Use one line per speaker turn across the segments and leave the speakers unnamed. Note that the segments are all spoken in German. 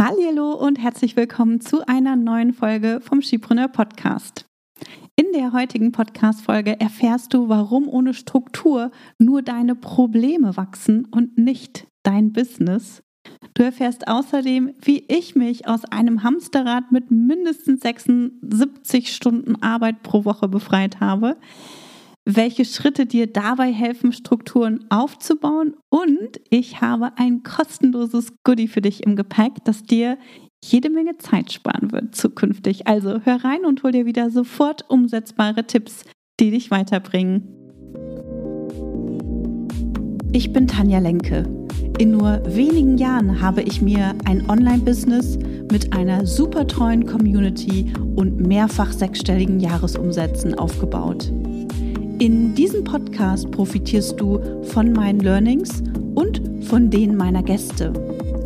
Hallo und herzlich willkommen zu einer neuen Folge vom Skipreneur Podcast. In der heutigen Podcast-Folge erfährst du, warum ohne Struktur nur deine Probleme wachsen und nicht dein Business. Du erfährst außerdem, wie ich mich aus einem Hamsterrad mit mindestens 76 Stunden Arbeit pro Woche befreit habe, welche Schritte dir dabei helfen, Strukturen aufzubauen. Und ich habe ein kostenloses Goodie für dich im Gepäck, das dir jede Menge Zeit sparen wird zukünftig. Also hör rein und hol dir wieder sofort umsetzbare Tipps, die dich weiterbringen. Ich bin Tanja Lenke. In nur wenigen Jahren habe ich mir ein Online-Business mit einer super treuen Community und mehrfach sechsstelligen Jahresumsätzen aufgebaut. In diesem Podcast profitierst du von meinen Learnings und von denen meiner Gäste.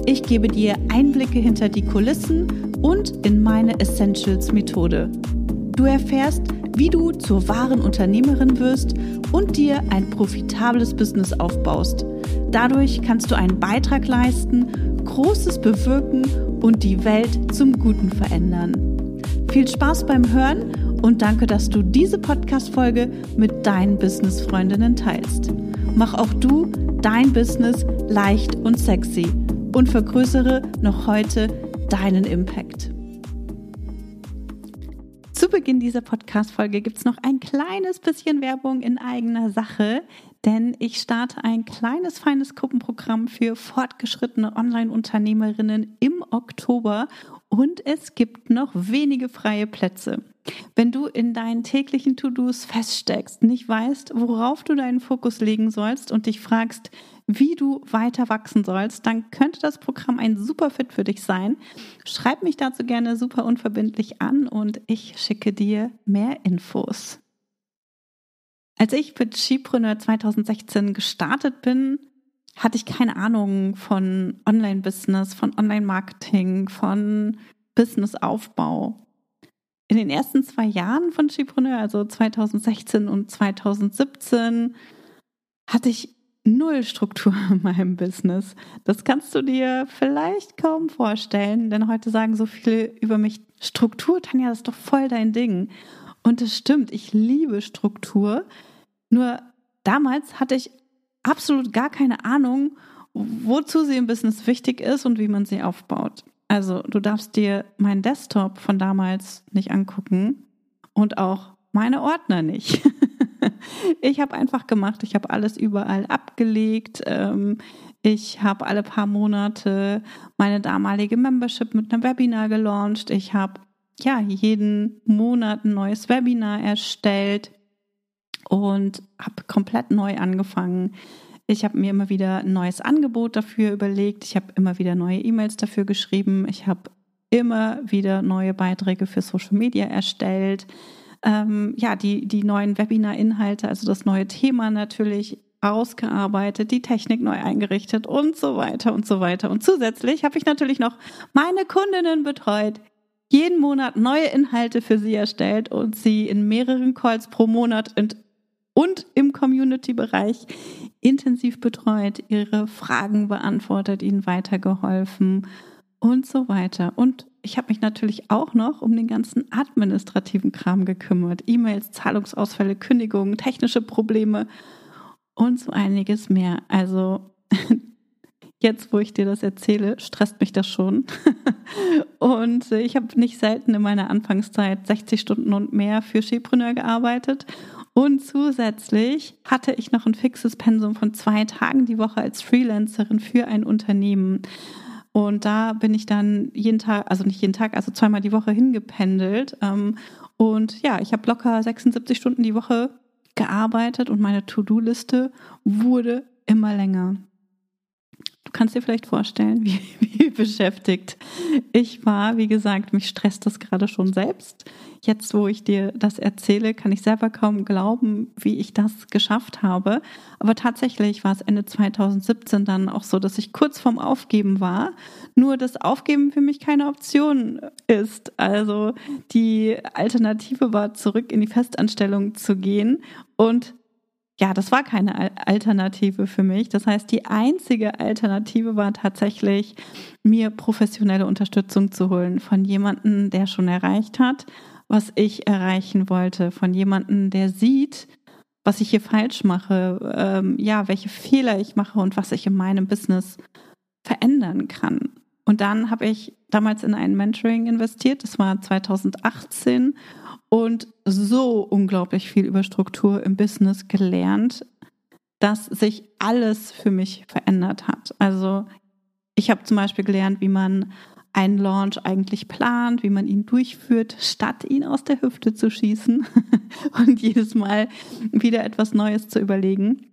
Ich gebe dir Einblicke hinter die Kulissen und in meine Essentials-Methode. Du erfährst, wie du zur wahren Unternehmerin wirst und dir ein profitables Business aufbaust. Dadurch kannst du einen Beitrag leisten, Großes bewirken und die Welt zum Guten verändern. Viel Spaß beim Hören und danke, dass du diese Podcast-Folge mit deinen Business-Freundinnen teilst. Mach auch du dein Business leicht und sexy und vergrößere noch heute deinen Impact. Zu Beginn dieser Podcast-Folge gibt es noch ein kleines bisschen Werbung in eigener Sache, denn ich starte ein kleines, feines Gruppenprogramm für fortgeschrittene Online-Unternehmerinnen im Oktober und es gibt noch wenige freie Plätze. Wenn du in deinen täglichen To-Dos feststeckst, nicht weißt, worauf du deinen Fokus legen sollst und dich fragst, wie du weiter wachsen sollst, dann könnte das Programm ein super Fit für dich sein. Schreib mich dazu gerne super unverbindlich an und ich schicke dir mehr Infos. Als ich mit Skipreneur 2016 gestartet bin, hatte ich keine Ahnung von Online-Business, von Online-Marketing, von Businessaufbau. In den ersten zwei Jahren von Skipreneur, also 2016 und 2017, hatte ich null Struktur in meinem Business. Das kannst du dir vielleicht kaum vorstellen, denn heute sagen so viele über mich, Struktur, Tanja, das ist doch voll dein Ding. Und das stimmt, ich liebe Struktur. Nur damals hatte ich absolut gar keine Ahnung, wozu sie im Business wichtig ist und wie man sie aufbaut. Also du darfst dir meinen Desktop von damals nicht angucken und auch meine Ordner nicht. ich habe einfach gemacht, ich habe alles überall abgelegt. Ähm, ich habe alle paar Monate meine damalige Membership mit einem Webinar gelauncht. Ich habe ja jeden Monat ein neues Webinar erstellt und habe komplett neu angefangen. Ich habe mir immer wieder ein neues Angebot dafür überlegt. Ich habe immer wieder neue E-Mails dafür geschrieben. Ich habe immer wieder neue Beiträge für Social Media erstellt. Ähm, ja, die, die neuen Webinar-Inhalte, also das neue Thema natürlich ausgearbeitet, die Technik neu eingerichtet und so weiter und so weiter. Und zusätzlich habe ich natürlich noch meine Kundinnen betreut, jeden Monat neue Inhalte für sie erstellt und sie in mehreren Calls pro Monat und im Community-Bereich intensiv betreut, ihre Fragen beantwortet, ihnen weitergeholfen und so weiter. Und ich habe mich natürlich auch noch um den ganzen administrativen Kram gekümmert. E-Mails, Zahlungsausfälle, Kündigungen, technische Probleme und so einiges mehr. Also jetzt, wo ich dir das erzähle, stresst mich das schon. und ich habe nicht selten in meiner Anfangszeit 60 Stunden und mehr für Skipreneur gearbeitet und zusätzlich hatte ich noch ein fixes Pensum von zwei Tagen die Woche als Freelancerin für ein Unternehmen. Und da bin ich dann jeden Tag, also nicht jeden Tag, also zweimal die Woche hingependelt. Ähm, und ja, ich habe locker 76 Stunden die Woche gearbeitet und meine To-Do-Liste wurde immer länger. Kannst dir vielleicht vorstellen, wie, wie beschäftigt ich war. Wie gesagt, mich stresst das gerade schon selbst. Jetzt, wo ich dir das erzähle, kann ich selber kaum glauben, wie ich das geschafft habe. Aber tatsächlich war es Ende 2017 dann auch so, dass ich kurz vorm Aufgeben war. Nur das Aufgeben für mich keine Option ist. Also die Alternative war, zurück in die Festanstellung zu gehen und ja, das war keine Alternative für mich. Das heißt, die einzige Alternative war tatsächlich, mir professionelle Unterstützung zu holen von jemandem, der schon erreicht hat, was ich erreichen wollte, von jemandem, der sieht, was ich hier falsch mache, ähm, ja, welche Fehler ich mache und was ich in meinem Business verändern kann. Und dann habe ich damals in ein Mentoring investiert, das war 2018 und so unglaublich viel über Struktur im Business gelernt, dass sich alles für mich verändert hat. Also ich habe zum Beispiel gelernt, wie man einen Launch eigentlich plant, wie man ihn durchführt, statt ihn aus der Hüfte zu schießen und jedes Mal wieder etwas Neues zu überlegen.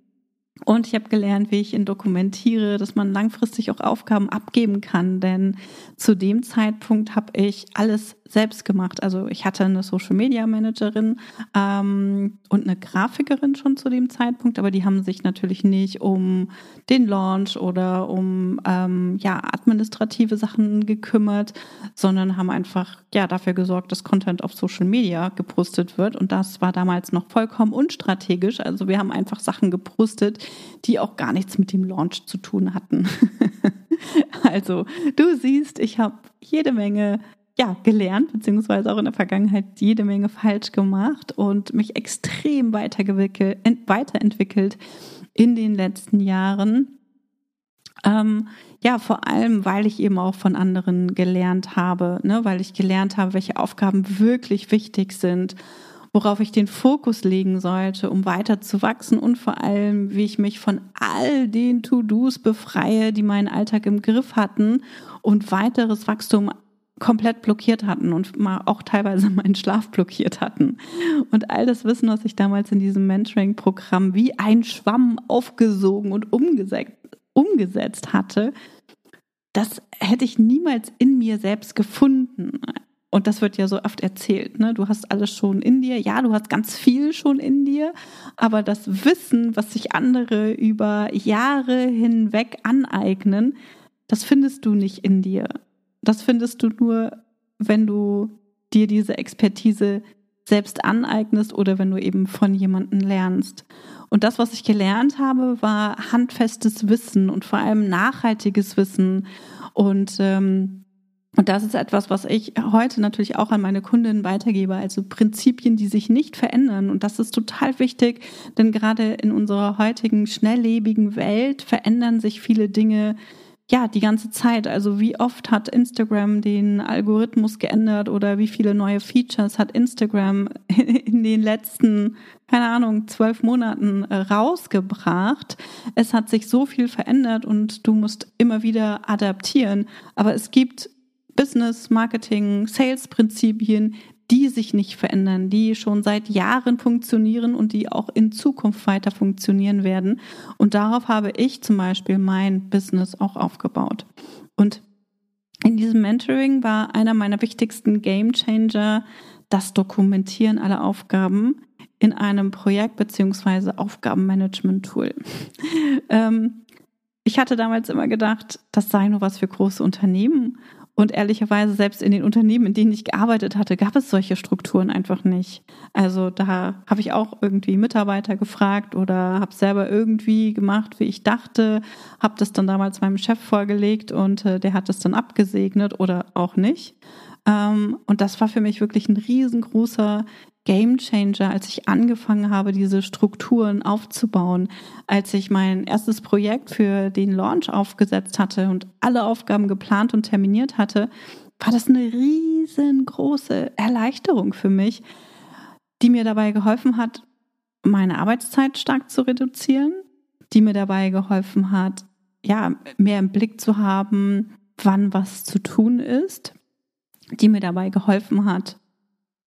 Und ich habe gelernt, wie ich ihn dokumentiere, dass man langfristig auch Aufgaben abgeben kann. Denn zu dem Zeitpunkt habe ich alles selbst gemacht. Also ich hatte eine Social Media Managerin ähm, und eine Grafikerin schon zu dem Zeitpunkt, aber die haben sich natürlich nicht um den Launch oder um ähm, ja administrative Sachen gekümmert, sondern haben einfach ja dafür gesorgt, dass Content auf Social Media gepostet wird. Und das war damals noch vollkommen unstrategisch. Also wir haben einfach Sachen gepostet, die auch gar nichts mit dem Launch zu tun hatten. also du siehst, ich habe jede Menge ja, gelernt, beziehungsweise auch in der Vergangenheit jede Menge falsch gemacht und mich extrem weiterentwickelt in den letzten Jahren. Ähm, ja, vor allem, weil ich eben auch von anderen gelernt habe, ne, weil ich gelernt habe, welche Aufgaben wirklich wichtig sind worauf ich den Fokus legen sollte, um weiter zu wachsen und vor allem, wie ich mich von all den To-Dos befreie, die meinen Alltag im Griff hatten und weiteres Wachstum komplett blockiert hatten und mal auch teilweise meinen Schlaf blockiert hatten. Und all das Wissen, was ich damals in diesem Mentoring-Programm wie ein Schwamm aufgesogen und umgesetzt, umgesetzt hatte, das hätte ich niemals in mir selbst gefunden. Und das wird ja so oft erzählt, ne? Du hast alles schon in dir. Ja, du hast ganz viel schon in dir, aber das Wissen, was sich andere über Jahre hinweg aneignen, das findest du nicht in dir. Das findest du nur, wenn du dir diese Expertise selbst aneignest oder wenn du eben von jemandem lernst. Und das, was ich gelernt habe, war handfestes Wissen und vor allem nachhaltiges Wissen. Und ähm, und das ist etwas, was ich heute natürlich auch an meine Kundinnen weitergebe, also Prinzipien, die sich nicht verändern. Und das ist total wichtig, denn gerade in unserer heutigen schnelllebigen Welt verändern sich viele Dinge ja, die ganze Zeit. Also wie oft hat Instagram den Algorithmus geändert oder wie viele neue Features hat Instagram in den letzten, keine Ahnung, zwölf Monaten äh, rausgebracht. Es hat sich so viel verändert und du musst immer wieder adaptieren. Aber es gibt Business, Marketing, Sales-Prinzipien, die sich nicht verändern, die schon seit Jahren funktionieren und die auch in Zukunft weiter funktionieren werden. Und darauf habe ich zum Beispiel mein Business auch aufgebaut. Und in diesem Mentoring war einer meiner wichtigsten Game Changer das Dokumentieren aller Aufgaben in einem Projekt beziehungsweise Aufgabenmanagement-Tool. ähm, ich hatte damals immer gedacht, das sei nur was für große Unternehmen und ehrlicherweise, selbst in den Unternehmen, in denen ich gearbeitet hatte, gab es solche Strukturen einfach nicht. Also da habe ich auch irgendwie Mitarbeiter gefragt oder habe selber irgendwie gemacht, wie ich dachte, habe das dann damals meinem Chef vorgelegt und äh, der hat es dann abgesegnet oder auch nicht. Ähm, und das war für mich wirklich ein riesengroßer Game Changer, als ich angefangen habe, diese Strukturen aufzubauen, als ich mein erstes Projekt für den Launch aufgesetzt hatte und alle Aufgaben geplant und terminiert hatte, war das eine riesengroße Erleichterung für mich, die mir dabei geholfen hat, meine Arbeitszeit stark zu reduzieren, die mir dabei geholfen hat, ja, mehr im Blick zu haben, wann was zu tun ist, die mir dabei geholfen hat,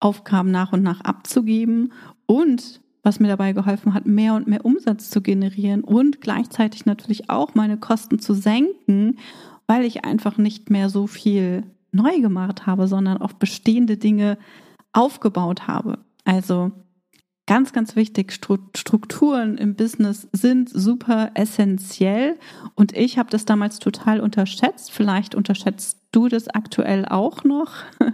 Aufgaben nach und nach abzugeben und was mir dabei geholfen hat, mehr und mehr Umsatz zu generieren und gleichzeitig natürlich auch meine Kosten zu senken, weil ich einfach nicht mehr so viel neu gemacht habe, sondern auf bestehende Dinge aufgebaut habe. Also ganz, ganz wichtig, Strukturen im Business sind super essentiell und ich habe das damals total unterschätzt. Vielleicht unterschätzt du das aktuell auch noch.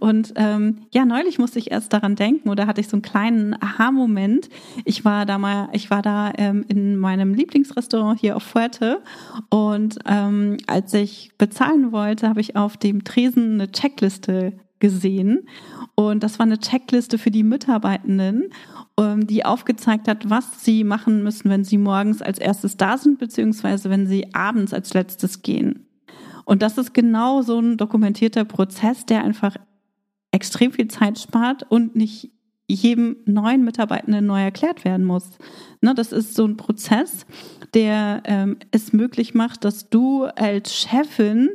Und ähm, ja, neulich musste ich erst daran denken oder hatte ich so einen kleinen Aha-Moment. Ich war da mal, ich war da ähm, in meinem Lieblingsrestaurant hier auf Fuerte und ähm, als ich bezahlen wollte, habe ich auf dem Tresen eine Checkliste gesehen. Und das war eine Checkliste für die Mitarbeitenden, ähm, die aufgezeigt hat, was sie machen müssen, wenn sie morgens als erstes da sind, beziehungsweise wenn sie abends als letztes gehen. Und das ist genau so ein dokumentierter Prozess, der einfach extrem viel Zeit spart und nicht jedem neuen Mitarbeitenden neu erklärt werden muss. Ne, das ist so ein Prozess, der ähm, es möglich macht, dass du als Chefin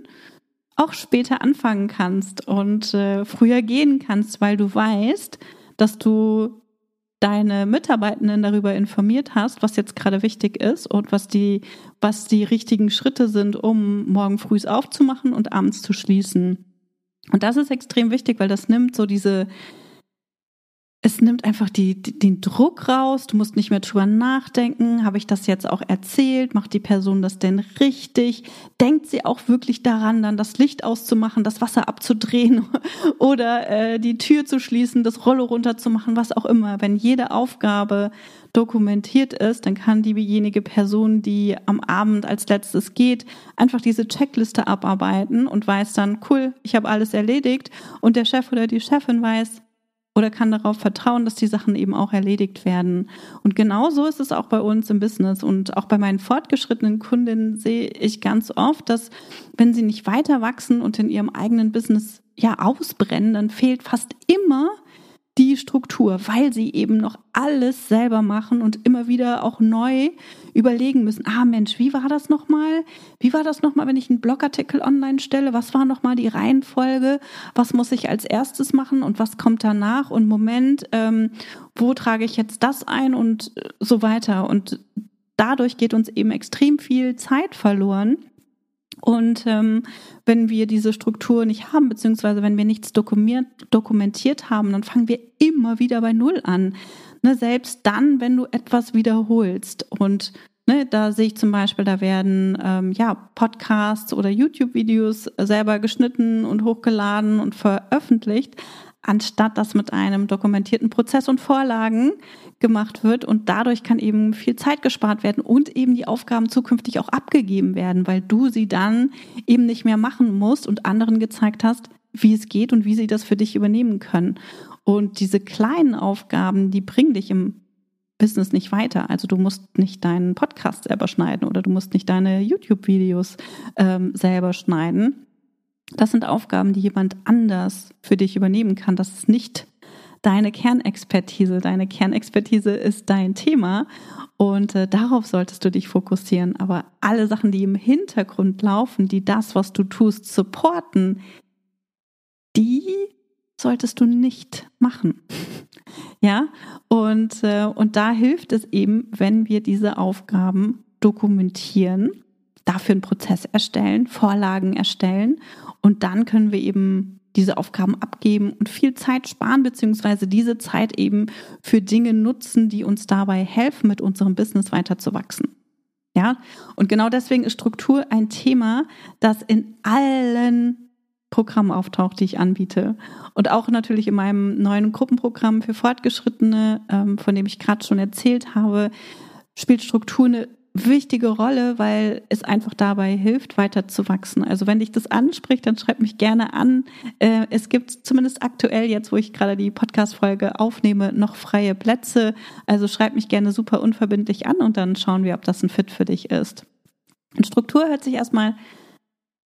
auch später anfangen kannst und äh, früher gehen kannst, weil du weißt, dass du deine Mitarbeitenden darüber informiert hast, was jetzt gerade wichtig ist und was die, was die richtigen Schritte sind, um morgen früh aufzumachen und abends zu schließen. Und das ist extrem wichtig, weil das nimmt so diese, es nimmt einfach die, die, den Druck raus. Du musst nicht mehr drüber nachdenken. Habe ich das jetzt auch erzählt? Macht die Person das denn richtig? Denkt sie auch wirklich daran, dann das Licht auszumachen, das Wasser abzudrehen oder äh, die Tür zu schließen, das Rollo runterzumachen, was auch immer. Wenn jede Aufgabe dokumentiert ist, dann kann diejenige Person, die am Abend als letztes geht, einfach diese Checkliste abarbeiten und weiß dann, cool, ich habe alles erledigt. Und der Chef oder die Chefin weiß, oder kann darauf vertrauen, dass die Sachen eben auch erledigt werden. Und genau so ist es auch bei uns im Business und auch bei meinen fortgeschrittenen Kundinnen sehe ich ganz oft, dass wenn sie nicht weiter wachsen und in ihrem eigenen Business ja ausbrennen, dann fehlt fast immer die Struktur, weil sie eben noch alles selber machen und immer wieder auch neu überlegen müssen. Ah Mensch, wie war das nochmal? Wie war das nochmal, wenn ich einen Blogartikel online stelle? Was war nochmal die Reihenfolge? Was muss ich als erstes machen und was kommt danach? Und Moment, ähm, wo trage ich jetzt das ein und so weiter? Und dadurch geht uns eben extrem viel Zeit verloren und ähm, wenn wir diese Struktur nicht haben, beziehungsweise wenn wir nichts dokumentiert haben, dann fangen wir immer wieder bei Null an. Ne, selbst dann, wenn du etwas wiederholst. Und ne, da sehe ich zum Beispiel, da werden ähm, ja Podcasts oder YouTube-Videos selber geschnitten und hochgeladen und veröffentlicht anstatt dass mit einem dokumentierten Prozess und Vorlagen gemacht wird. Und dadurch kann eben viel Zeit gespart werden und eben die Aufgaben zukünftig auch abgegeben werden, weil du sie dann eben nicht mehr machen musst und anderen gezeigt hast, wie es geht und wie sie das für dich übernehmen können. Und diese kleinen Aufgaben, die bringen dich im Business nicht weiter. Also du musst nicht deinen Podcast selber schneiden oder du musst nicht deine YouTube-Videos ähm, selber schneiden das sind Aufgaben, die jemand anders für dich übernehmen kann. Das ist nicht deine Kernexpertise. Deine Kernexpertise ist dein Thema und äh, darauf solltest du dich fokussieren. Aber alle Sachen, die im Hintergrund laufen, die das, was du tust, supporten, die solltest du nicht machen. ja, und, äh, und da hilft es eben, wenn wir diese Aufgaben dokumentieren, dafür einen Prozess erstellen, Vorlagen erstellen und dann können wir eben diese Aufgaben abgeben und viel Zeit sparen, beziehungsweise diese Zeit eben für Dinge nutzen, die uns dabei helfen, mit unserem Business weiter zu wachsen. Ja, und genau deswegen ist Struktur ein Thema, das in allen Programmen auftaucht, die ich anbiete. Und auch natürlich in meinem neuen Gruppenprogramm für Fortgeschrittene, ähm, von dem ich gerade schon erzählt habe, spielt Struktur eine wichtige Rolle, weil es einfach dabei hilft, weiter zu wachsen. Also wenn dich das anspricht, dann schreib mich gerne an. Äh, es gibt zumindest aktuell jetzt, wo ich gerade die Podcast-Folge aufnehme, noch freie Plätze. Also schreib mich gerne super unverbindlich an und dann schauen wir, ob das ein Fit für dich ist. Und Struktur hört sich erstmal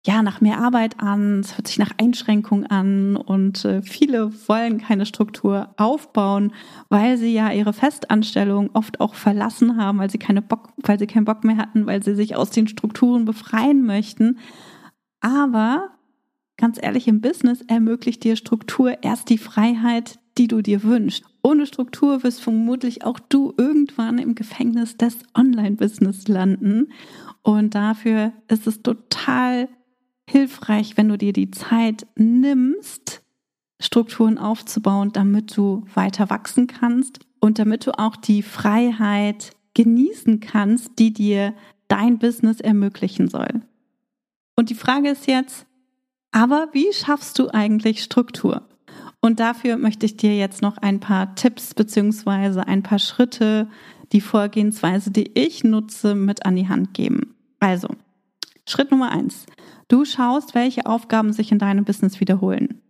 ja, nach mehr Arbeit an, es hört sich nach Einschränkung an und äh, viele wollen keine Struktur aufbauen, weil sie ja ihre Festanstellung oft auch verlassen haben, weil sie keine Bock, weil sie keinen Bock mehr hatten, weil sie sich aus den Strukturen befreien möchten. Aber ganz ehrlich, im Business ermöglicht dir Struktur erst die Freiheit, die du dir wünschst. Ohne Struktur wirst vermutlich auch du irgendwann im Gefängnis des Online-Business landen. Und dafür ist es total hilfreich, wenn du dir die Zeit nimmst, Strukturen aufzubauen, damit du weiter wachsen kannst und damit du auch die Freiheit genießen kannst, die dir dein Business ermöglichen soll. Und die Frage ist jetzt, aber wie schaffst du eigentlich Struktur? Und dafür möchte ich dir jetzt noch ein paar Tipps beziehungsweise ein paar Schritte, die Vorgehensweise, die ich nutze, mit an die Hand geben. Also, Schritt Nummer eins. Du schaust, welche Aufgaben sich in deinem Business wiederholen.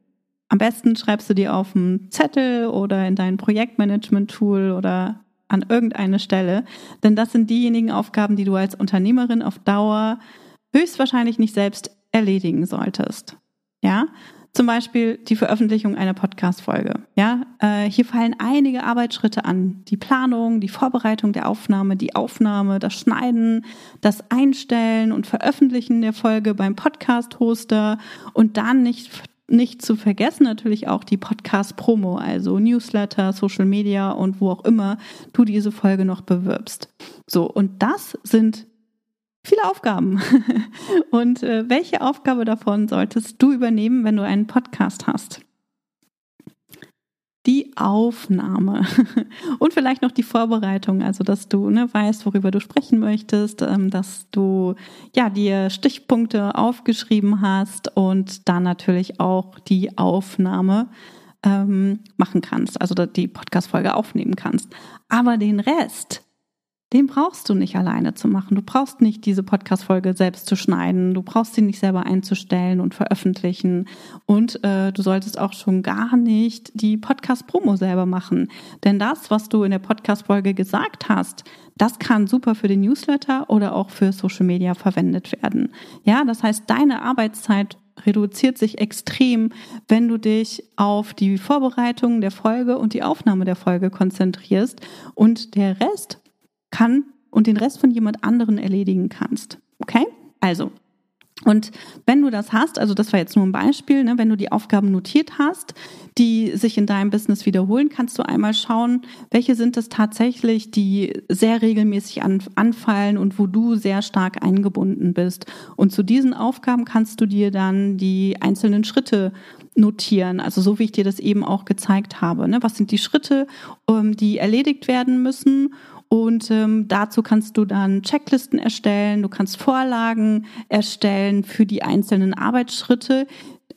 Am besten schreibst du dir auf einen Zettel oder in dein Projektmanagement-Tool oder an irgendeine Stelle, denn das sind diejenigen Aufgaben, die du als Unternehmerin auf Dauer höchstwahrscheinlich nicht selbst erledigen solltest. Ja, zum Beispiel die Veröffentlichung einer Podcast-Folge. Ja, äh, hier fallen einige Arbeitsschritte an. Die Planung, die Vorbereitung der Aufnahme, die Aufnahme, das Schneiden, das Einstellen und Veröffentlichen der Folge beim Podcast-Hoster und dann nicht nicht zu vergessen natürlich auch die Podcast-Promo, also Newsletter, Social Media und wo auch immer du diese Folge noch bewirbst. So, und das sind viele Aufgaben. Und äh, welche Aufgabe davon solltest du übernehmen, wenn du einen Podcast hast? Die Aufnahme und vielleicht noch die Vorbereitung, also dass du ne, weißt, worüber du sprechen möchtest, ähm, dass du ja dir Stichpunkte aufgeschrieben hast und dann natürlich auch die Aufnahme ähm, machen kannst, also die Podcast-Folge aufnehmen kannst. Aber den Rest, den brauchst du nicht alleine zu machen. Du brauchst nicht diese Podcast-Folge selbst zu schneiden. Du brauchst sie nicht selber einzustellen und veröffentlichen. Und äh, du solltest auch schon gar nicht die Podcast-Promo selber machen. Denn das, was du in der Podcast-Folge gesagt hast, das kann super für den Newsletter oder auch für Social Media verwendet werden. Ja, das heißt, deine Arbeitszeit reduziert sich extrem, wenn du dich auf die Vorbereitung der Folge und die Aufnahme der Folge konzentrierst und der Rest kann und den Rest von jemand anderen erledigen kannst. Okay? Also, und wenn du das hast, also das war jetzt nur ein Beispiel, ne, wenn du die Aufgaben notiert hast, die sich in deinem Business wiederholen, kannst du einmal schauen, welche sind es tatsächlich, die sehr regelmäßig an, anfallen und wo du sehr stark eingebunden bist. Und zu diesen Aufgaben kannst du dir dann die einzelnen Schritte notieren, also so wie ich dir das eben auch gezeigt habe. Ne? Was sind die Schritte, ähm, die erledigt werden müssen und ähm, dazu kannst du dann Checklisten erstellen, du kannst Vorlagen erstellen für die einzelnen Arbeitsschritte,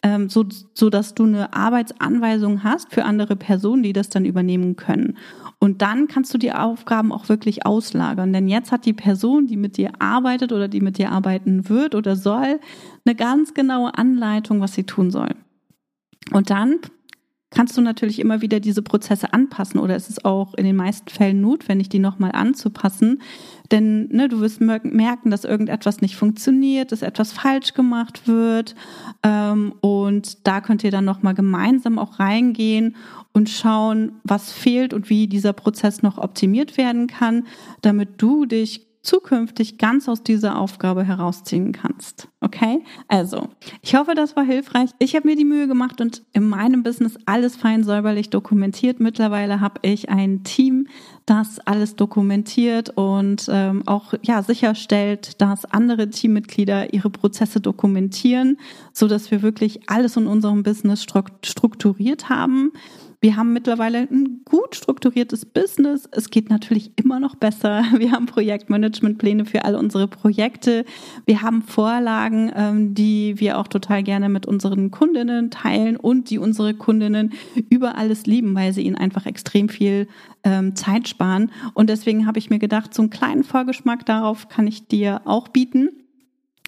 ähm, so, so dass du eine Arbeitsanweisung hast für andere Personen, die das dann übernehmen können. Und dann kannst du die Aufgaben auch wirklich auslagern. Denn jetzt hat die Person, die mit dir arbeitet oder die mit dir arbeiten wird oder soll, eine ganz genaue Anleitung, was sie tun soll. Und dann kannst du natürlich immer wieder diese Prozesse anpassen oder es ist auch in den meisten Fällen notwendig, die nochmal anzupassen. Denn ne, du wirst merken, dass irgendetwas nicht funktioniert, dass etwas falsch gemacht wird. Ähm, und da könnt ihr dann nochmal gemeinsam auch reingehen und schauen, was fehlt und wie dieser Prozess noch optimiert werden kann, damit du dich zukünftig ganz aus dieser Aufgabe herausziehen kannst. Okay? Also, ich hoffe, das war hilfreich. Ich habe mir die Mühe gemacht und in meinem Business alles fein säuberlich dokumentiert. Mittlerweile habe ich ein Team, das alles dokumentiert und ähm, auch ja sicherstellt, dass andere Teammitglieder ihre Prozesse dokumentieren, so dass wir wirklich alles in unserem Business strukturiert haben. Wir haben mittlerweile ein gut strukturiertes Business. Es geht natürlich immer noch besser. Wir haben Projektmanagementpläne für all unsere Projekte. Wir haben Vorlagen, ähm, die wir auch total gerne mit unseren Kundinnen teilen und die unsere Kundinnen über alles lieben, weil sie ihnen einfach extrem viel ähm, Zeit sparen. Und deswegen habe ich mir gedacht, so einen kleinen Vorgeschmack darauf kann ich dir auch bieten.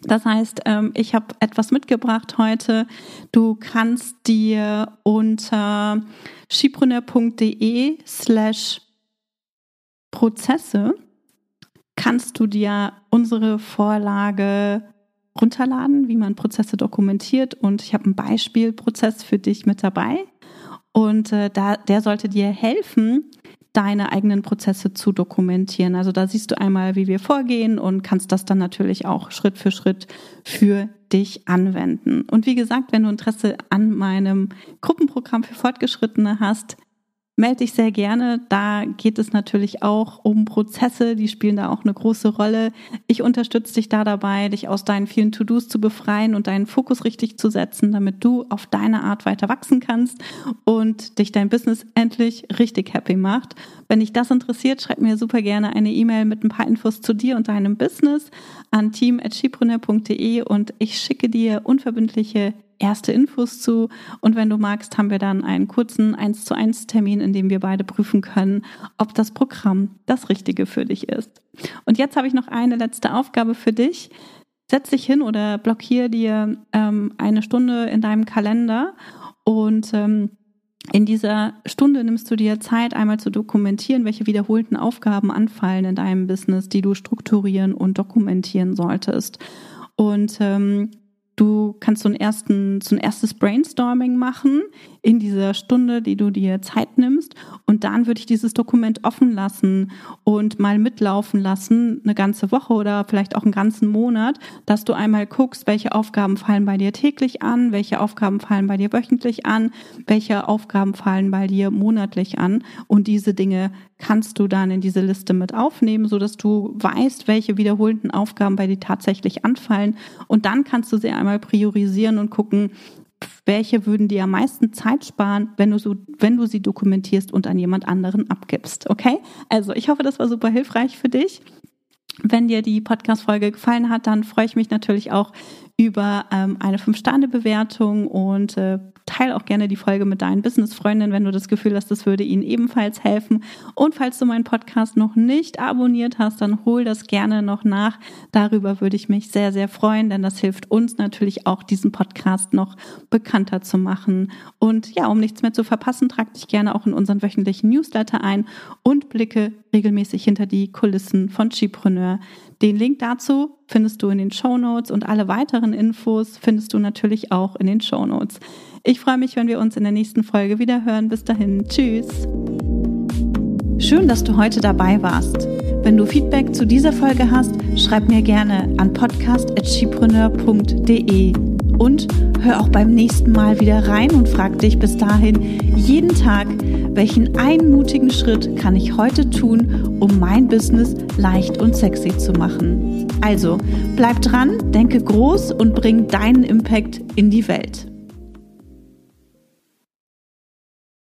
Das heißt, ähm, ich habe etwas mitgebracht heute. Du kannst dir unter schipreneur.de slash Prozesse kannst du dir unsere Vorlage runterladen, wie man Prozesse dokumentiert. Und ich habe einen Beispielprozess für dich mit dabei. Und äh, da, der sollte dir helfen, deine eigenen Prozesse zu dokumentieren. Also da siehst du einmal, wie wir vorgehen und kannst das dann natürlich auch Schritt für Schritt für dich anwenden. Und wie gesagt, wenn du Interesse an meinem Gruppenprogramm für Fortgeschrittene hast, melde dich sehr gerne. Da geht es natürlich auch um Prozesse, die spielen da auch eine große Rolle. Ich unterstütze dich da dabei, dich aus deinen vielen To-Dos zu befreien und deinen Fokus richtig zu setzen, damit du auf deine Art weiter wachsen kannst und dich dein Business endlich richtig happy macht. Wenn dich das interessiert, schreib mir super gerne eine E-Mail mit ein paar Infos zu dir und deinem Business an team.schipreneur.de und ich schicke dir unverbindliche erste Infos zu. Und wenn du magst, haben wir dann einen kurzen 1 zu 1 Termin, in dem wir beide prüfen können, ob das Programm das Richtige für dich ist. Und jetzt habe ich noch eine letzte Aufgabe für dich. Setz dich hin oder blockier dir ähm, eine Stunde in deinem Kalender und ähm, in dieser Stunde nimmst du dir Zeit, einmal zu dokumentieren, welche wiederholten Aufgaben anfallen in deinem Business, die du strukturieren und dokumentieren solltest. Und ähm, Du kannst so, einen ersten, so ein erstes Brainstorming machen in dieser Stunde, die du dir Zeit nimmst. Und dann würde ich dieses Dokument offen lassen und mal mitlaufen lassen, eine ganze Woche oder vielleicht auch einen ganzen Monat, dass du einmal guckst, welche Aufgaben fallen bei dir täglich an, welche Aufgaben fallen bei dir wöchentlich an, welche Aufgaben fallen bei dir monatlich an. Und diese Dinge kannst du dann in diese Liste mit aufnehmen, so dass du weißt, welche wiederholten Aufgaben bei dir tatsächlich anfallen. Und dann kannst du sie einmal einmal priorisieren und gucken, welche würden dir am meisten Zeit sparen, wenn du, so, wenn du sie dokumentierst und an jemand anderen abgibst. Okay? Also ich hoffe, das war super hilfreich für dich. Wenn dir die Podcast-Folge gefallen hat, dann freue ich mich natürlich auch über ähm, eine Fünf-Sterne-Bewertung und äh, teile auch gerne die Folge mit deinen Business-Freundinnen, wenn du das Gefühl hast, das würde ihnen ebenfalls helfen. Und falls du meinen Podcast noch nicht abonniert hast, dann hol das gerne noch nach. Darüber würde ich mich sehr, sehr freuen, denn das hilft uns natürlich auch, diesen Podcast noch bekannter zu machen. Und ja, um nichts mehr zu verpassen, trag dich gerne auch in unseren wöchentlichen Newsletter ein und blicke regelmäßig hinter die Kulissen von Chipreneur. Den Link dazu findest du in den Show Notes und alle weiteren Infos findest du natürlich auch in den Show Notes. Ich freue mich, wenn wir uns in der nächsten Folge wieder hören. Bis dahin, tschüss. Schön, dass du heute dabei warst. Wenn du Feedback zu dieser Folge hast, schreib mir gerne an podcast.chipreneur.de und hör auch beim nächsten Mal wieder rein und frag dich bis dahin jeden Tag, welchen einmutigen Schritt kann ich heute tun, um mein Business leicht und sexy zu machen. Also, bleib dran, denke groß und bring deinen Impact in die Welt.